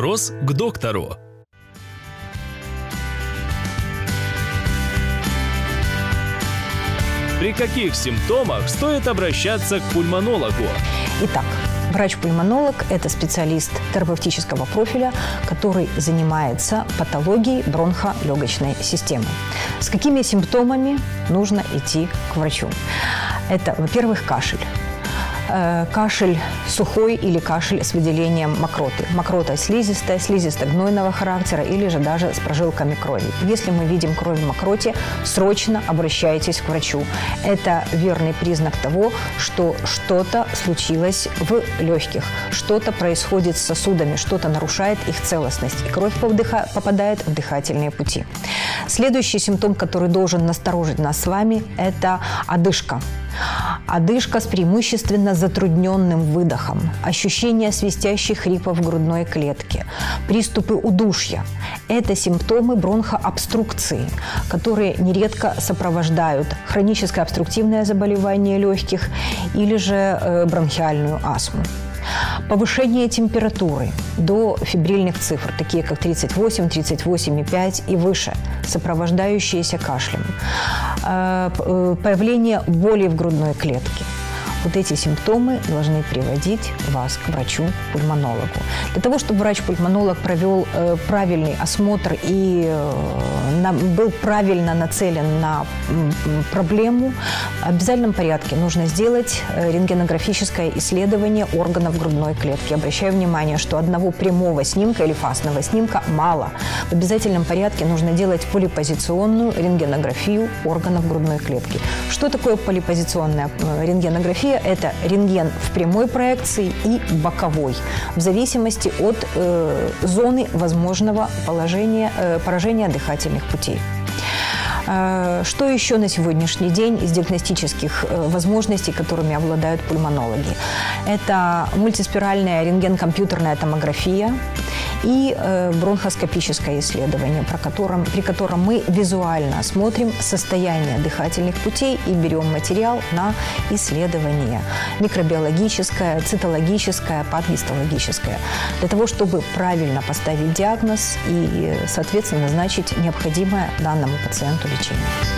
Вопрос к доктору. При каких симптомах стоит обращаться к пульмонологу? Итак, врач-пульмонолог – это специалист терапевтического профиля, который занимается патологией бронхолегочной системы. С какими симптомами нужно идти к врачу? Это, во-первых, кашель. Э, кашель сухой или кашель с выделением мокроты. Мокрота слизистая, слизисто-гнойного характера или же даже с прожилками крови. Если мы видим кровь в мокроте, срочно обращайтесь к врачу. Это верный признак того, что что-то случилось в легких, что-то происходит с сосудами, что-то нарушает их целостность, и кровь попадает в дыхательные пути. Следующий симптом, который должен насторожить нас с вами, это одышка. Одышка с преимущественно затрудненным выдохом, ощущение свистящих хрипов в грудной клетке, приступы удушья. Это симптомы бронхообструкции, которые нередко сопровождают хроническое обструктивное заболевание легких или же э, бронхиальную астму. Повышение температуры до фибрильных цифр, такие как 38, 38,5 и выше, сопровождающиеся кашлем. Э, э, появление боли в грудной клетке – вот эти симптомы должны приводить вас к врачу-пульмонологу. Для того, чтобы врач-пульмонолог провел э, правильный осмотр и э, на, был правильно нацелен на проблему, в обязательном порядке нужно сделать э, рентгенографическое исследование органов грудной клетки. Обращаю внимание, что одного прямого снимка или фасного снимка мало. В обязательном порядке нужно делать полипозиционную рентгенографию органов грудной клетки. Что такое полипозиционная э, рентгенография? Рентгенография – это рентген в прямой проекции и боковой, в зависимости от э, зоны возможного положения, э, поражения дыхательных путей. Э, что еще на сегодняшний день из диагностических э, возможностей, которыми обладают пульмонологи? Это мультиспиральная рентген-компьютерная томография, и э, бронхоскопическое исследование, про котором, при котором мы визуально смотрим состояние дыхательных путей и берем материал на исследование микробиологическое, цитологическое, патгистологическое, для того, чтобы правильно поставить диагноз и, соответственно, назначить необходимое данному пациенту лечение.